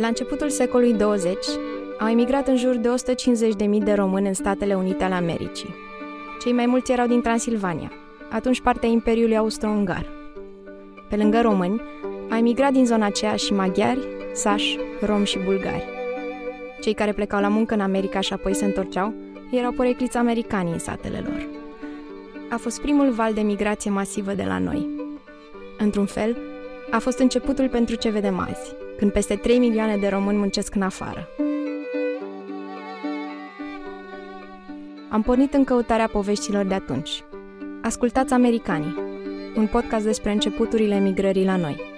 La începutul secolului 20, au emigrat în jur de 150.000 de români în Statele Unite ale Americii. Cei mai mulți erau din Transilvania, atunci partea Imperiului Austro-Ungar. Pe lângă români, au emigrat din zona aceea și maghiari, sași, romi și bulgari. Cei care plecau la muncă în America și apoi se întorceau erau porecliți americani în satele lor. A fost primul val de migrație masivă de la noi. Într-un fel, a fost începutul pentru ce vedem azi, când peste 3 milioane de români muncesc în afară. Am pornit în căutarea poveștilor de atunci. Ascultați Americanii, un podcast despre începuturile emigrării la noi.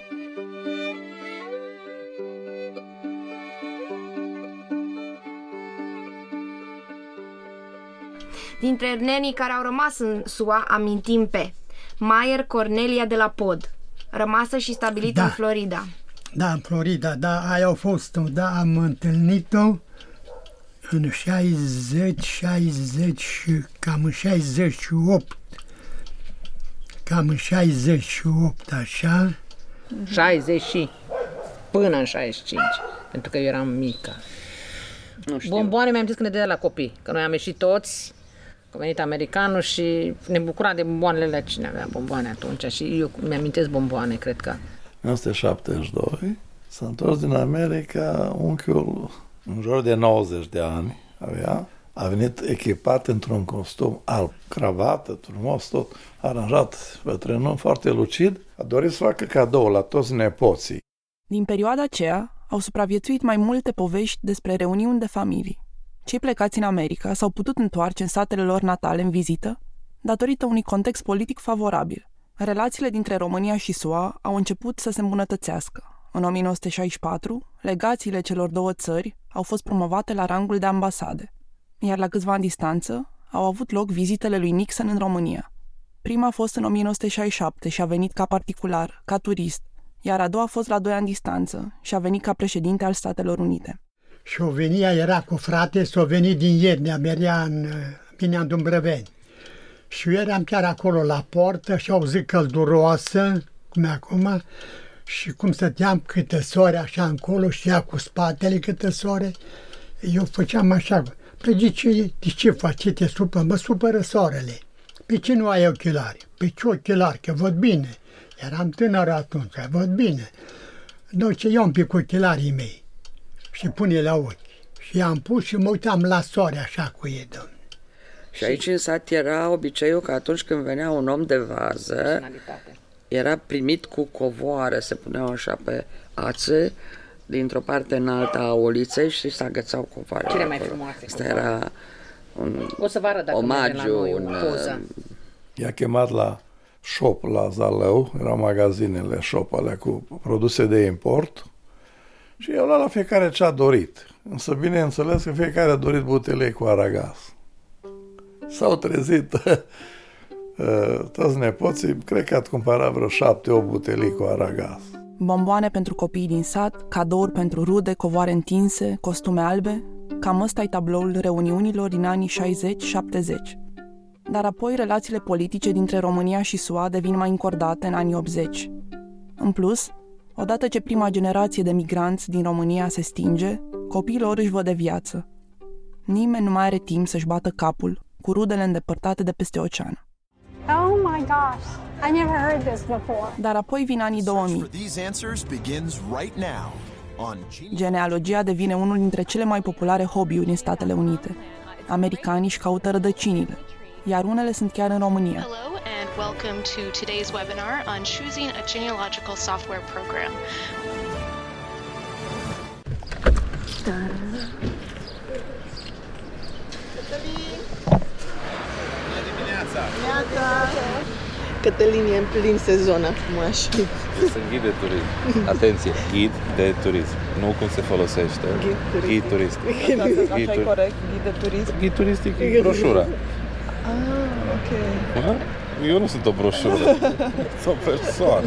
Dintre nenii care au rămas în SUA, amintim pe Maier Cornelia de la Pod, rămasă și stabilită Da. în Florida. Da, în Florida, da, aia a fost, da, am întâlnit-o în 60, 60, și- cam în 68, cam în 68, așa, 60 și până în 65, pentru că eu eram mică. Nu știu. Bomboane mi-am zis când ne dădea la copii, că noi am ieșit toți, că a venit americanul și ne bucura de bomboanele la cine avea bomboane atunci și eu mi-amintesc bomboane, cred că. În 1972 s-a întors din America unchiul în jur de 90 de ani avea, a venit echipat într-un costum alb, cravată, frumos, tot aranjat, bătrânul, foarte lucid, a dorit să facă cadou la toți nepoții. Din perioada aceea au supraviețuit mai multe povești despre reuniuni de familii. Cei plecați în America s-au putut întoarce în satele lor natale în vizită datorită unui context politic favorabil. Relațiile dintre România și SUA au început să se îmbunătățească. În 1964, legațiile celor două țări au fost promovate la rangul de ambasade, iar la câțiva ani distanță au avut loc vizitele lui Nixon în România. Prima a fost în 1967 și a venit ca particular, ca turist, iar a doua a fost la doi ani distanță și a venit ca președinte al Statelor Unite. și o venia, era cu frate, s-o venit din Iernea, merea în, vine în Dumbrăveni. Și eu eram chiar acolo la portă și au zis călduroasă, cum e acum, și cum stăteam câte sore așa încolo și ea cu spatele câte sore, eu făceam așa, păi de ce, de ce faci, ce te supă? Mă supără soarele. Pe ce nu ai ochelari? Pe ce ochelari? Că văd bine. Eram tânăr atunci, văd bine. Noi ce iau un pic ochelarii mei și pune la ochi. Și i-am pus și mă uitam la soare așa cu ei, domnule. Și aici în sat era obiceiul că atunci când venea un om de vază, era primit cu covoare, se puneau așa pe ațe, dintr-o parte în alta a uliței și se agățau covoarele. Cele mai acolo. frumoase Asta covoare. era un O să vă arăt dacă mergem la omagiu, noi un... o poză. I-a chemat la shop la Zalău, erau magazinele shop alea cu produse de import și i-au luat la fiecare ce a dorit. Însă bineînțeles că fiecare a dorit butelei cu aragaz. S-au trezit uh, toți nepoții, cred că ați cumpărat vreo șapte, o butelii cu aragaz. Bomboane pentru copiii din sat, cadouri pentru rude, covoare întinse, costume albe, cam ăsta e tabloul reuniunilor din anii 60-70. Dar apoi relațiile politice dintre România și SUA devin mai încordate în anii 80. În plus, odată ce prima generație de migranți din România se stinge, copiilor își văd de viață. Nimeni nu mai are timp să-și bată capul cu rudele îndepărtate de peste ocean. Oh my gosh, I never heard this before. Dar apoi vin anii 2000. For these answers begins right now on Genius. Genealogia devine unul dintre cele mai populare hobby-uri în Statele Unite. Americanii își caută rădăcinile, iar unele sunt chiar în România. Hello and welcome to today's webinar on choosing a genealogical software program. Cătălin e în plin sezon acum și Sunt ghid de turism. Atenție, ghid de turism. Nu cum se folosește. Ghid turistic. Ghid turistic. Așa Ghid, e tur- corect, ghid de turism. ghid turistic e broșura. Ah, ok. Ha? Eu nu sunt o broșură. Sunt o persoană.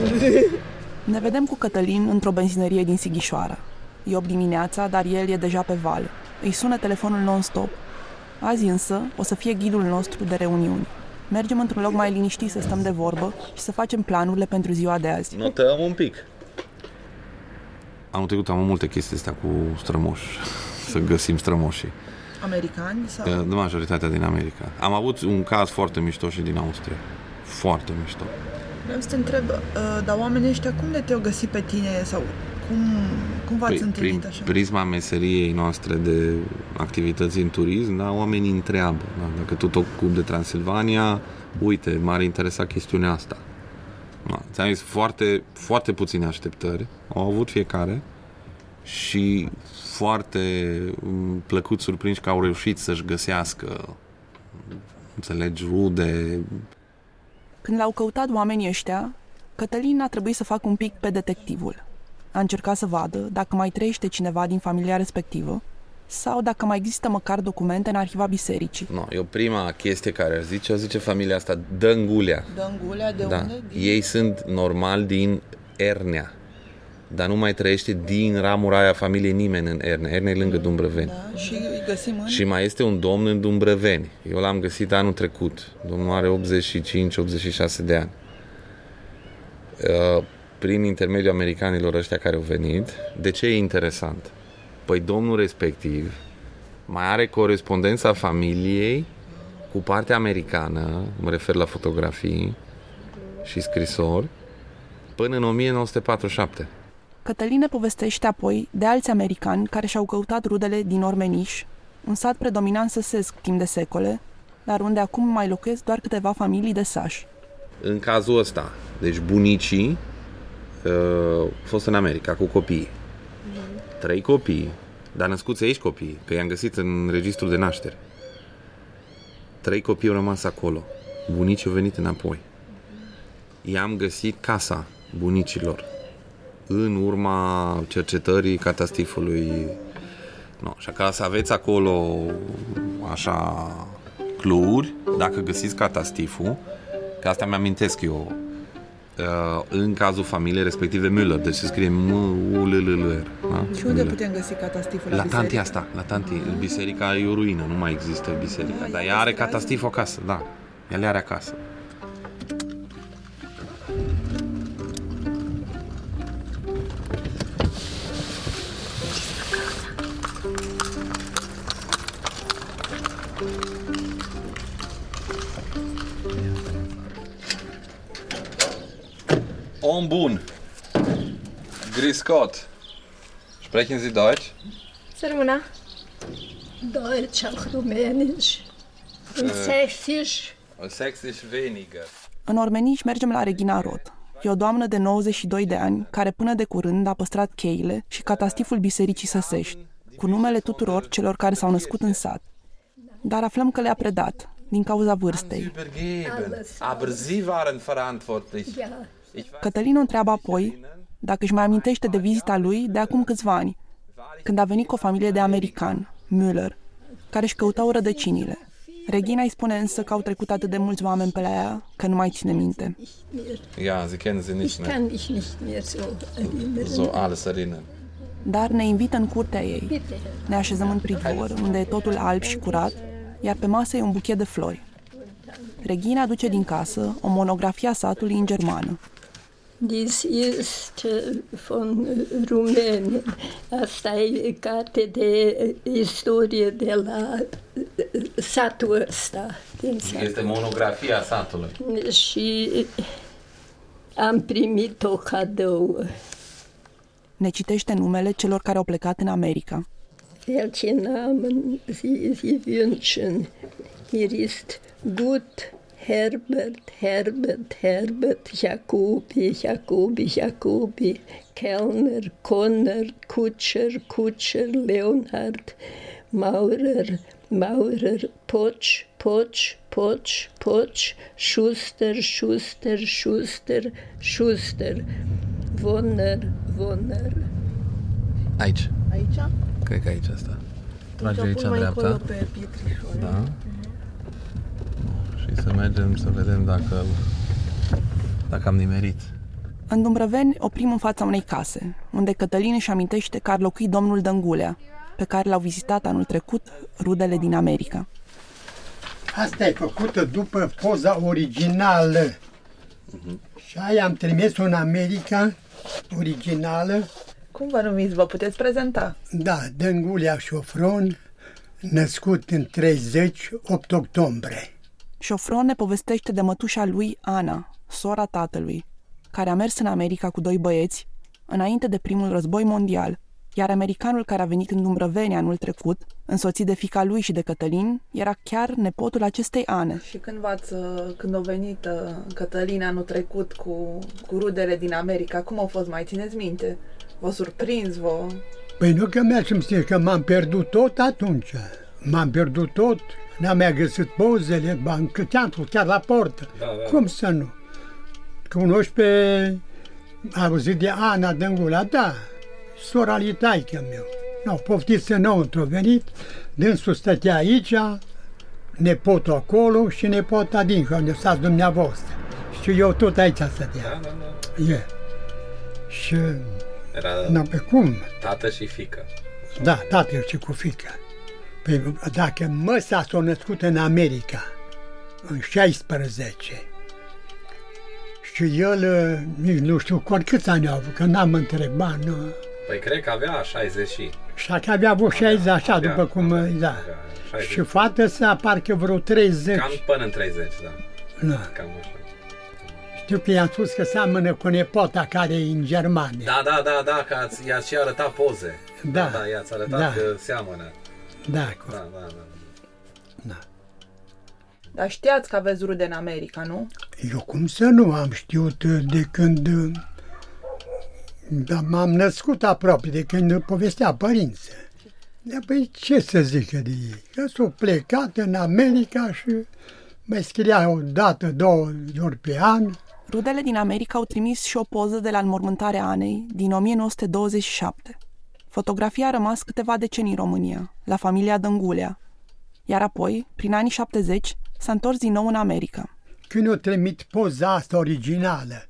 Ne vedem cu Cătălin într-o benzinărie din Sighișoara. E 8 dimineața, dar el e deja pe val. Îi sună telefonul non-stop. Azi însă o să fie ghidul nostru de reuniuni. Mergem într-un loc mai liniștit să stăm de vorbă și să facem planurile pentru ziua de azi. Notăm un pic. Anul trecut am avut multe chestii astea cu strămoși, să găsim strămoșii. Americani sau... Uh, De majoritatea din America. Am avut un caz foarte mișto și din Austria. Foarte mișto. Vreau să te întreb, uh, dar oamenii ăștia cum de te-au găsit pe tine sau cum, cum v-ați Păi, întâlnit prin așa? prisma meseriei noastre de activități în turism, da, oamenii întreabă. Da, dacă tu te ocupi de Transilvania, uite, m-ar interesa chestiunea asta. Da, ți-am zis, foarte, foarte puține așteptări au avut fiecare și foarte m, plăcut surprinși că au reușit să-și găsească înțelegi, rude, Când l-au căutat oamenii ăștia, Cătălin a trebuit să facă un pic pe detectivul. A încercat să vadă dacă mai trăiește cineva din familia respectivă sau dacă mai există măcar documente în arhiva bisericii. No, eu prima chestie care aș zice, o zice familia asta, Dăngulea. Dăngulea de Da. unde? Ei sunt normal din Ernea, dar nu mai trăiește din ramura aia familiei nimeni în Ernea. Ernea e lângă Dumbrăveni. Da, și îi găsim în... Și mai este un domn în Dumbrăveni. Eu l-am găsit anul trecut. Domnul are 85-86 de ani. Uh, Prin intermediul americanilor ăștia care au venit. De ce e interesant? Păi domnul respectiv mai are corespondența familiei cu partea americană, mă refer la fotografii și scrisori, până în 1947. Cătălin ne povestește apoi de alți americani care și-au căutat rudele din Ormeniș, un sat predominant săsesc timp de secole, dar unde acum mai locuiesc doar câteva familii de sași. În cazul ăsta, deci bunicii uh, au fost în America cu copii. Trei copii, dar născuți aici copii, că i-am găsit în registrul de naștere. Trei copii au rămas acolo. Bunicii au venit înapoi. I-am găsit casa bunicilor în urma cercetării catastifului. No, așa că să aveți acolo așa cluri, dacă găsiți catastiful, că asta mi-amintesc eu, uh, în cazul familiei respective Müller, deci se scrie m u l l r da? Și unde Müller. putem găsi catastiful la, La biserică? tanti asta, la tanti. Biserica e o ruină, nu mai există biserica. Dar ea are catastif acasă, da. Ea le are acasă. Om bun. Grüß Gott. Sprechen Sie Deutsch? Să rămână. Deutsch, auch Rumänisch. Und Äh. Tschechisch. Sächsisch weniger. În Ormeniș mergem la Regina Roth. E o doamnă de 92 de ani care până de curând a păstrat cheile și catastiful bisericii Săsești, cu numele tuturor celor care s-au născut în sat. Dar aflăm că le-a predat, din cauza vârstei. Übergeben. Aber Sie waren verantwortlich. Ja. Ich weiß, Cătălin o întreabă apoi dacă își mai amintește de vizita lui de acum câțiva ani, când a venit cu o familie de americani, Müller, care își căutau rădăcinile. Regina îi spune însă că au trecut atât de mulți oameni pe la ea că nu mai ține minte. ja, Sie kennen sie nicht Ich mehr. kann mich nicht mehr so erinnern. So alles erinnern. Dar ne invită în curtea ei. Bitte. Ne așezăm în pridvor, unde e totul alb și curat, iar pe masă e un buchet de flori. Regina aduce din casă o monografie a satului în germană. Dies ist äh, von äh, Rumänien. Asta e carte de äh, istorie de la äh, satul ăsta. Din sat. Este monografia satului. Și am primit-o cadou. Ne citește numele celor care au plecat în America. Welche Namen Sie, Sie wünschen? Hier ist Gut, Herbert, Herbert, Herbert, Jacobi, Jacobi, Jacobi, Kellner, Conner, Kutscher, Kutscher, Leonhard, Maurer, Maurer, Potsch, Potsch, Potsch, Potsch, Schuster, Schuster, Schuster, Schuster, Wonner, Wonner. Aici. Aici? Cred că aici asta. Trage aici dreapta. Da. Și să mergem să vedem dacă dacă am nimerit. În Dumbrăveni oprim în fața unei case, unde Cătălin își amintește că ar locui domnul Dăngulea, pe care l-au vizitat anul trecut rudele din America. Asta e făcută după poza originală. Și aia am trimis-o în America, originală, Cum vă numiți? Vă puteți prezenta? Da, Dângulia Șofron, născut în 30, 8 octombrie. Șofron ne povestește de mătușa lui, Ana, sora tatălui, care a mers în America cu doi băieți înainte de primul război mondial, iar americanul care a venit în Dumbrăveni anul trecut, însoțit de fica lui și de Cătălin, era chiar nepotul acestei Ane. Și când v-ați, uh, când a venit uh, Cătălina anul trecut cu, cu rudele din America, cum au fost, mai țineți minte? Vă surprins, vă... Păi nu că mi-aș ști că m-am pierdut tot atunci. M-am pierdut tot. N-am mai găsit pozele, am câteam chiar la portă. Da, da. Cum să nu? Cunoști pe... Ai auzit de Ana Dângula? Da. Sora lui taică meu. Nu, poftiți înăuntru, a venit, dânsul stătea aici, nepotul acolo și nepota dincolo, unde stați dumneavoastră. Și eu tot aici stăteam. Da, da, da. E. Și, Era nu, pe cum? tată și fică. Da, tatăl și cu fica. Păi dacă măsa s-a născut în America, în 16, și el, uh, nici nu știu cu câți ani au avut, că n-am întrebat, nu. Păi cred că avea 60 și... Și că avea avut 60, așa, avea, după cum, avea, da. avea 60. Și fata sa, parcă vreo 30. Cam până în 30, da. Da. Cam așa. Știu că i-am spus că seamănă cu nepota care e în Germania. Da, da, da, da, că ați, i-ați și arătat poze. Da. da, i-ați arătat Da. că seamănă. Da, cu- Da, da, da. Dar știați că aveți rude în America, nu? Eu cum să nu am știut uh, de când uh, da, m-am născut aproape, de când povestea părinții. De, păi ce să zică de ei? Că s-au plecat în America și mai scria o dată, două ori pe an. Rudele din America au trimis și o poză de la înmormântarea Anei din 1927. Fotografia a rămas câteva decenii în România, la familia Dângulea, iar apoi, prin anii 70, s-a întors din nou în America. Când eu trimit poza asta originală,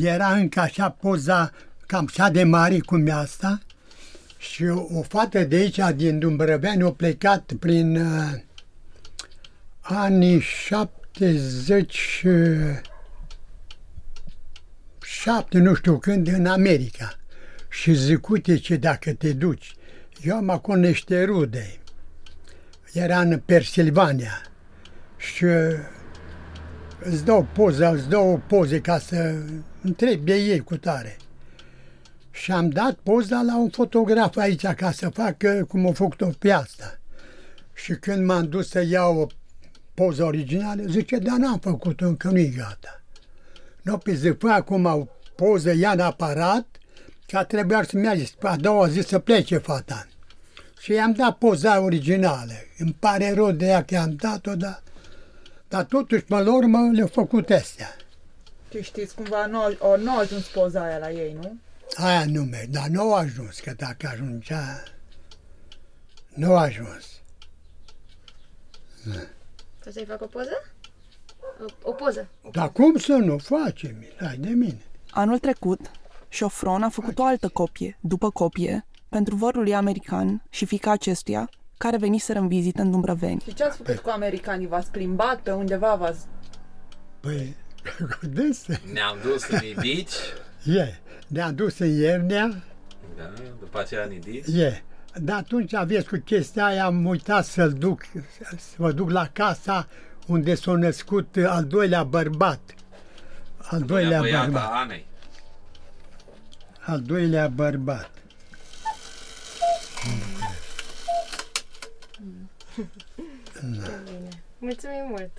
era încă așa poza cam așa de mare cum e asta și o, o fată de aici, din Dumbrăveani, a plecat prin uh, anii 70 uh, șapte, nu știu când, în America. Și zic, uite ce dacă te duci, eu am acolo niște rude. Era în Pennsylvania și uh, îți dau poză, îți dau poze ca să întrebi de ei cu tare. Și am dat poza la un fotograf aici ca să facă cum a făcut-o pe asta. Și când m-am dus să iau o poză originală, zice, dar n-am făcut-o, încă nu-i gata. Nu, pe zic, fă acum o poză, ia în aparat, că trebuia să mergi a doua zi să plece fata. Și i-am dat poza originală. Îmi pare rău de ea că i-am dat-o, dar, dar totuși, pe la urmă, le-au făcut astea. Și știți cumva, nu, o, nu a ajuns poza aia la ei, nu? Aia nu merge, dar nu a ajuns, că dacă ajungea, nu a ajuns. Poți să-i fac o poză? O, o poză. Dar cum să nu facem? Hai de mine. Anul trecut, Șofron a făcut o altă copie, după copie, pentru vărul lui american și fica acestuia, care veniseră în vizită în Dumbrăveni. Și ce ați făcut cu americanii? V-ați plimbat pe undeva? V-ați... Păi, cu dese. Ne-am dus în Idici, E, ne-am dus în Iernea, da, după aceea în Idici. e. Dar atunci aveți cu chestia aia, am uitat să-l duc, să vă duc la casa unde s-a născut al doilea bărbat. Al doilea băiat bărbat. a Anei. Al doilea bărbat. Mulțumim mult!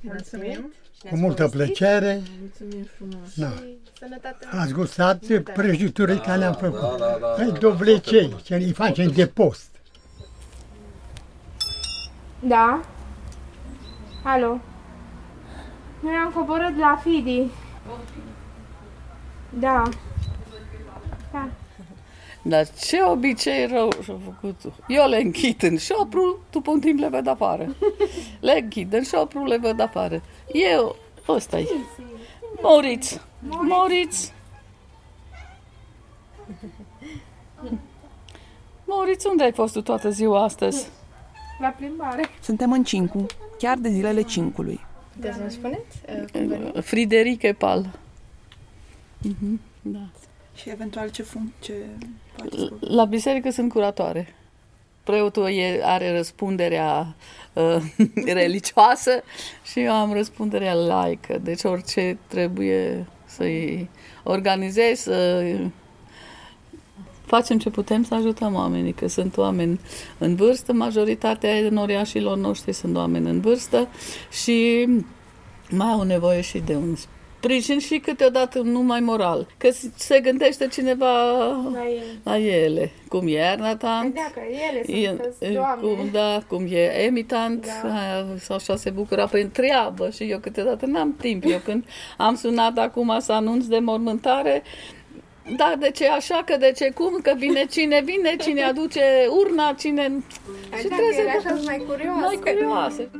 Mulțumim. Și Cu ne-ați multă povestit. plăcere. Mulțumim frumos. Da. Și Sănătate! Ați gustat prăjiturile care le-am făcut. da, da, da, Păi da, dovlecei, ce îi facem de post. Da? Alo? Noi am coborât la Fidi. Da. Da. Dar ce obicei rău și-a făcut tu? Eu le închid în șopru, după un timp le văd afară. Le închid în șopru, le văd afară. Eu, ăsta e. Moritz. Moritz. Moritz, unde ai fost tu toată ziua astăzi? La plimbare. Suntem în Cincu, chiar de zilele Cincului. Puteți să-mi spuneți? uh, cum veniți? Friderike Pal. Mhm, Da. Și eventual ce, fun- ce faceți? La biserică sunt curatoare. Preotul e, are răspunderea uh, religioasă și eu am răspunderea laică. Deci orice trebuie să-i organizez, să facem ce putem să ajutăm oamenii, că sunt oameni în vârstă, majoritatea noriașilor noștri sunt oameni în vârstă și mai au nevoie și de un sprijin și câteodată numai moral. Că se gândește cineva La ele. la ele. Cum e Ernatan, Da, că ele sunt E- e, doamne. cum, da, cum e emitant, da. sau așa se bucura pe întreabă și eu câteodată n-am timp. Eu când am sunat acum să anunț de mormântare, da, de ce așa, că de ce cum, că vine cine vine, cine aduce urna, cine... Așa că ele așa sunt mai curioase. Mai curioase.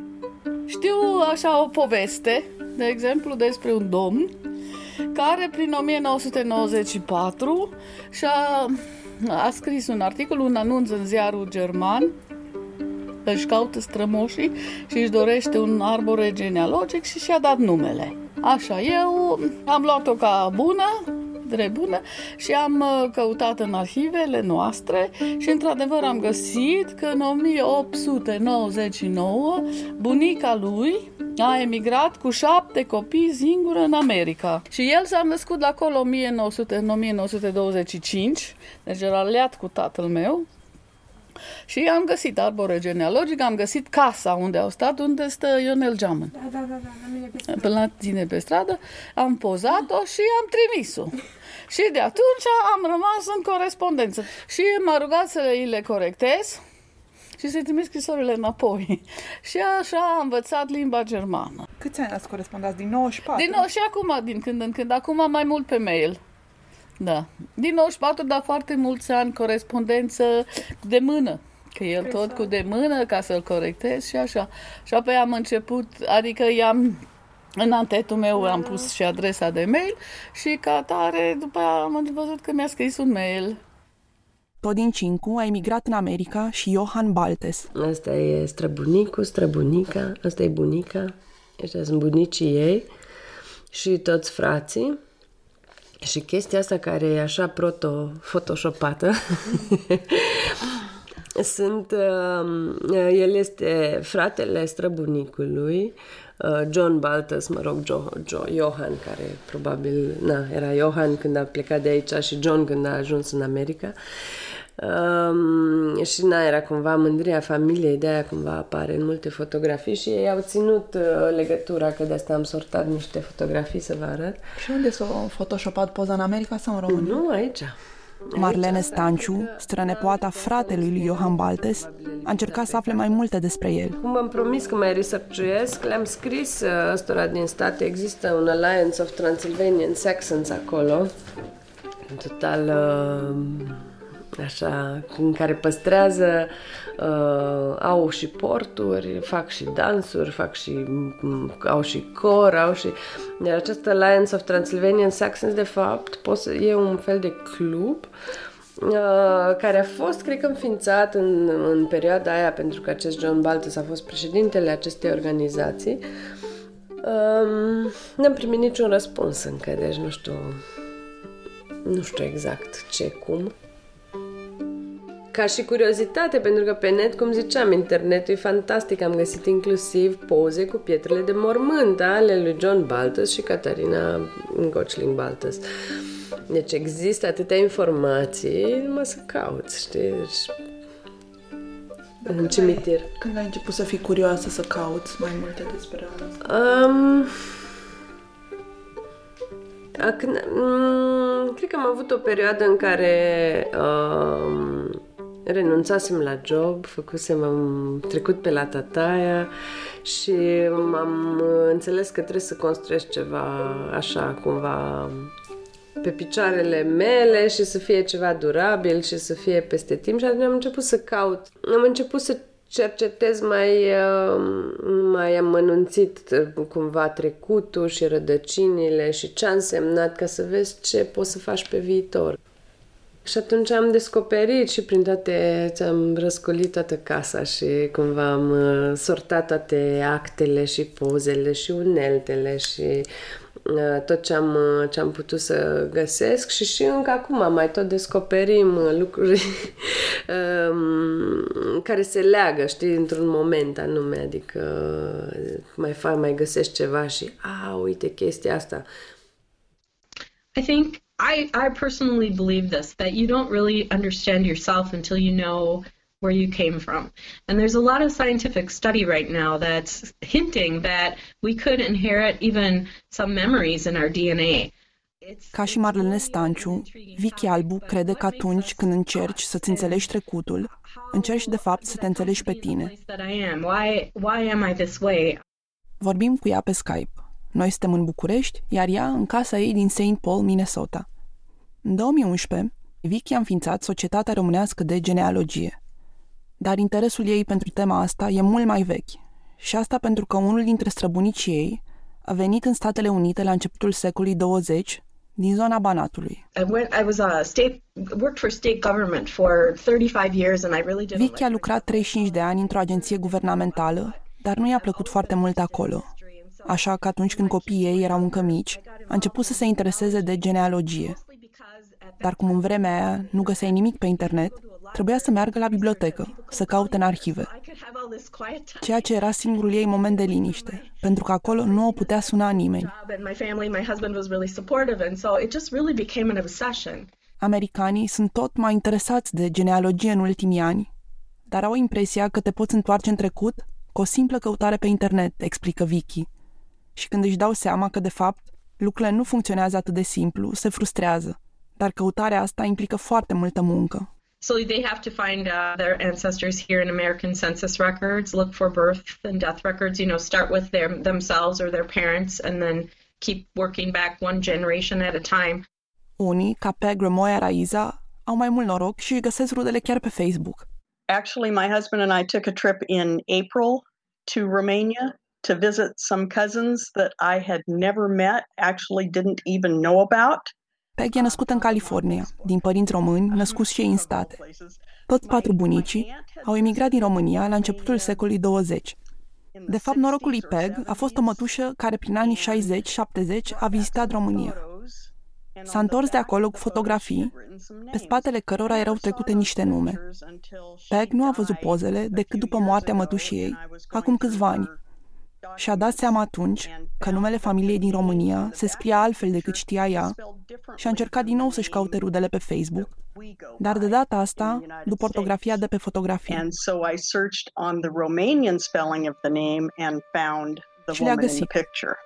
Știu așa o poveste, de exemplu, despre un domn care prin 1994 și-a a scris un articol, un anunț în ziarul german, își caută strămoșii și își dorește un arbore genealogic și și-a dat numele. Așa, eu am luat-o ca bună, drept bună și am uh, căutat în arhivele noastre și într-adevăr am găsit că în 1899 bunica lui a emigrat cu șapte copii singură în America. Și el s-a născut la acolo 1900, în 1925, deci era leat cu tatăl meu, și am găsit arbore genealogic, am găsit casa unde au stat, unde stă Ionel Geamăn. Da, da, da, da, la mine pe Pe la tine pe stradă, am pozat-o și am trimis-o. Și de atunci am rămas în corespondență. Și m-a rugat să le, le corectez și să-i trimis scrisorile înapoi. Și așa am învățat limba germană. Câți ani ați corespondat? Din 94? Din nou și acum, din când în când, acum mai mult pe mail. Da. Din 94, dar foarte mulți ani corespondență de mână. Că el tot cu de mână ca să-l corectez și așa. Și apoi am început, adică i-am în antetul meu am pus și adresa de mail și ca atare după aia am văzut că mi-a scris un mail. Todin Cincu a emigrat în America și Johan Baltes. Asta e străbunicul, străbunica, asta e bunica, ăștia sunt bunicii ei și toți frații. Și chestia asta care e așa proto-photoshopată sunt, uh, el este fratele străbunicului, uh, John Baltas, mă rog, Joe, Joe, Johan, care probabil, na, era Johan când a plecat de aici și John când a ajuns în America. Um, și na, era cumva mândria familiei, de aia cumva apare în multe fotografii și ei au ținut uh, legătura, că de asta am sortat niște fotografii să vă arăt. Și unde s-a photoshopat poza în America sau în România? Nu, aici. Marlene Stanciu, strănepoata fratelui lui Johan Baltes, a încercat să afle mai multe despre el. Cum am promis că mai researchuiesc, le-am scris uh, ăstora din state. Există un Alliance of Transylvanian Saxons acolo. În total, uh, așa, în care păstrează, uh, au și porturi, fac și dansuri, fac și, mm, au și cor, au și... Iar acest Alliance of Transylvanian Saxons, de fapt, poți să, e un fel de club uh, care a fost, cred că, înființat în, în perioada aia, pentru că acest John Baltus a fost președintele acestei organizații. Um, n-am primit niciun răspuns încă, deci nu știu, nu știu exact ce, cum. Ca și curiozitate, pentru că pe net, cum ziceam, internetul e fantastic. Am găsit inclusiv poze cu pietrele de mormânt ale lui John Baltus și Catarina Gocling Baltus. Deci există atâtea informații, numai să cauți, știi? Deci, în cimitir. Când ai început să fii curioasă să cauți mai multe despre asta? Um, a, când, um, cred că am avut o perioadă în care um, renunțasem la job, făcusem, am trecut pe la tataia și am înțeles că trebuie să construiesc ceva așa, cumva pe picioarele mele și să fie ceva durabil și să fie peste timp și atunci am început să caut. Am început să cercetez mai, mai amănunțit cumva trecutul și rădăcinile și ce a însemnat ca să vezi ce poți să faci pe viitor. Și atunci am descoperit și prin toate, am răscolit toată casa și cumva am sortat toate actele și pozele și uneltele și uh, tot ce am, uh, ce am putut să găsesc și și încă acum mai tot descoperim uh, lucruri um, care se leagă, știi, într-un moment anume, adică mai fac, mai găsești ceva și, a, uite chestia asta. I think I, I personally believe this that you don't really understand yourself until you know where you came from. And there's a lot of scientific study right now that's hinting that we could inherit even some memories in our DNA. Ca și Marlene Stanciu, Vicky Albu crede că atunci când încerci să-ți înțelegi trecutul, încerci de fapt să te înțelegi pe tine. That I am. Why, why am I this way? Vorbim cu ea pe Skype. Noi suntem în București, iar ea în casa ei din St. Paul, Minnesota. În 2011, Vicky a înființat Societatea Românească de Genealogie. Dar interesul ei pentru tema asta e mult mai vechi. Și asta pentru că unul dintre străbunicii ei a venit în Statele Unite la începutul secolului 20 din zona Banatului. I went. I was a state worked for state government for 35 years, and I really didn't. Vicky a lucrat 35 de ani într-o agenție guvernamentală, dar nu i-a plăcut foarte mult acolo. Așa că atunci când copiii ei erau încă mici, a început să se intereseze de genealogie. Dar cum în vremea aia nu găseai nimic pe internet, trebuia să meargă la bibliotecă, să caute în arhive. Ceea ce era singurul ei moment de liniște, pentru că acolo nu o putea suna nimeni. And my family, my husband was really supportive, and so it just really became an obsession. Americanii sunt tot mai interesați de genealogie în ultimii ani, dar au impresia că te poți întoarce în trecut cu o simplă căutare pe internet, explică Vicky. Și când își dau seama că, de fapt, lucrurile nu funcționează atât de simplu, se frustrează. Dar căutarea asta implică foarte multă muncă. So they have to find uh, their ancestors here in American census records, look for birth and death records. You know, start with their themselves or their parents, and then keep working back one generation at a time. Unii, ca pe Gremoia Raiza, au mai mult noroc și își găsesc rudele chiar pe Facebook. Actually, my husband and I took a trip in April to Romania to visit some cousins that I had never met, actually didn't even know about. Peg e născută în California, din părinți români, născuți și ei în state. Toți patru bunicii au emigrat din România la începutul secolului 20. De fapt, norocul lui Peg a fost o mătușă care prin anii 60-70 a vizitat România. S-a întors de acolo cu fotografii, pe spatele cărora erau trecute niște nume. Peg nu a văzut pozele decât după moartea mătușii ei, acum câțiva ani, și-a dat seama atunci că numele familiei din România se scria altfel decât știa ea și a încercat din nou să-și caute rudele pe Facebook, dar de data asta după ortografia de pe fotografie. And so I searched on the Romanian spelling of the name and found the Și le-a woman in the găsit. picture.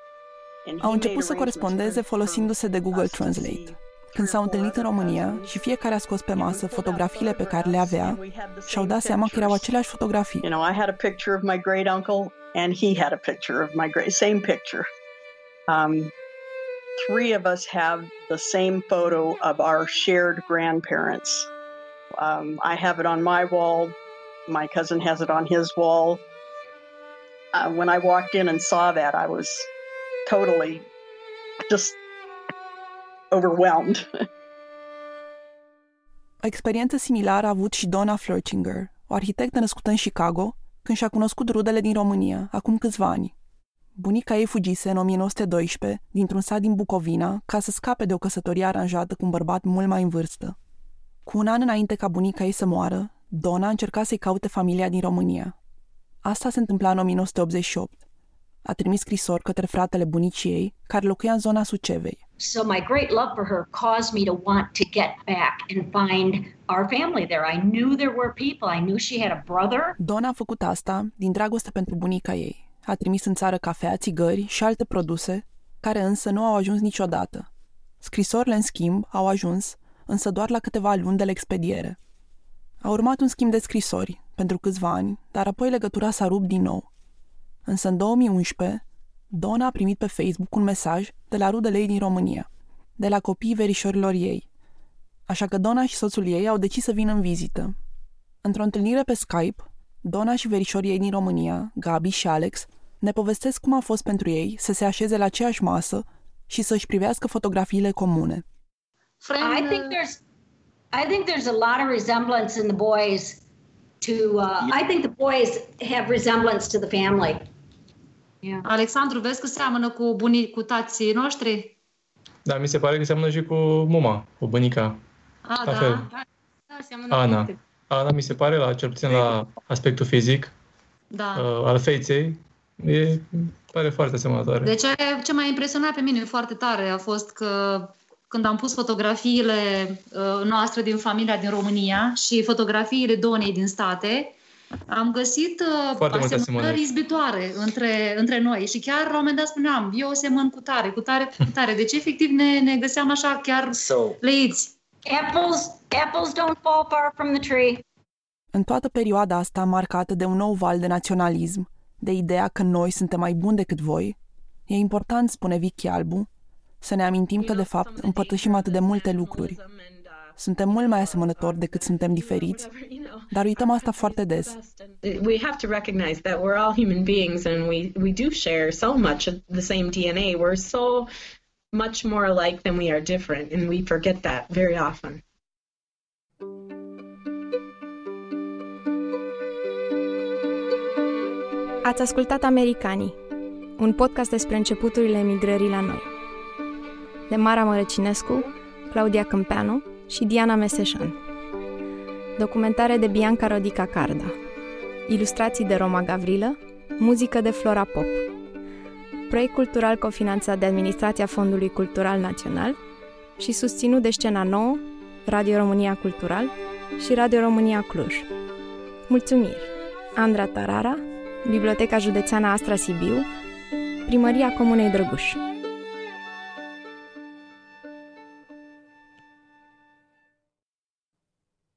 And he Au made început să arrangements corespondeze folosindu-se de Google Translate. Când s-au întâlnit în România și fiecare a scos pe masă fotografiile pe care le avea, și-au dat seama că erau aceleași fotografii. And he had a picture of my great same picture. Um, three of us have the same photo of our shared grandparents. Um, I have it on my wall. My cousin has it on his wall. Uh, when I walked in and saw that, I was totally just overwhelmed. O experiență similară a avut și Donna Flirchinger, o arhitectă născută în Chicago, când și-a cunoscut rudele din România, acum câțiva ani. Bunica ei fugise în 1912 dintr-un sat din Bucovina ca să scape de o căsătorie aranjată cu un bărbat mult mai în vârstă. Cu un an înainte ca bunica ei să moară, Donna încerca să-i caute familia din România. Asta se întâmpla în 1988. A trimis scrisori către fratele bunicii ei, care locuia în zona Sucevei. So my great love for her caused me to want to get back and find our family there. I knew there were people. I knew she had a brother. Donna a făcut asta din dragoste pentru bunica ei. A trimis în țară cafea, țigări și alte produse, care însă nu au ajuns niciodată. Scrisorile, în schimb, au ajuns, însă doar la câteva luni de la expediere. A urmat un schimb de scrisori, pentru câțiva ani, dar apoi legătura s-a rupt din nou. Însă în 2011, Donna a primit pe Facebook un mesaj de la rudele ei din România, de la copiii verișorilor ei. Așa că Donna și soțul ei au decis să vină în vizită. Într-o întâlnire pe Skype, Donna și verișorii ei din România, Gabi și Alex, ne povestesc cum a fost pentru ei să se așeze la aceeași masă și să-și privească fotografiile comune. I think there's I think there's a lot of resemblance in the boys to uh, I think the boys have resemblance to the family. Yeah. Alexandru, vezi că seamănă cu bunii, cu tații noștri? Da, mi se pare că seamănă și cu muma, cu bunica. A, La da. fel. Da, seamănă Ana. foarte. Ana mi se pare, la cel puțin la aspectul fizic Da. uh, al feței, e, pare foarte asemănătoare. Deci ce m-a impresionat pe mine foarte tare a fost că când am pus fotografiile uh, noastre din familia din România și fotografiile Donei din state, am găsit uh, Foarte multe asemănări asemănări. izbitoare între, între noi și chiar la un moment dat spuneam, eu semăn cu tare, cu tare, cu tare. Deci efectiv ne, ne găseam așa chiar leiți. Apples, apples don't fall far from the tree. În toată perioada asta marcată de un nou val de naționalism, de ideea că noi suntem mai buni decât voi, e important, spune Vicky Albu, să ne amintim că, de fapt, împărtășim atât de multe lucruri. Suntem mult mai asemănători decât suntem diferiți, dar uităm asta foarte des. we have to recognize that we're all human beings and we, we do share so much of the same DNA. We're so much more alike than we are different, and we forget that very often. Ați ascultat Americanii, un podcast despre începuturile emigrării la noi. De Mara Mărăcinescu, Claudia Câmpeanu și Diana Meseșan. Documentare de Bianca Rodica Carda. Ilustrații de Roma Gavrilă, muzică de Flora Pop. Proiect cultural cofinanțat de Administrația Fondului Cultural Național și susținut de Scena Nouă, Radio România Cultural și Radio România Cluj. Mulțumiri! Andra Tarara, Biblioteca Județeană Astra Sibiu, Primăria Comunei Drăguș.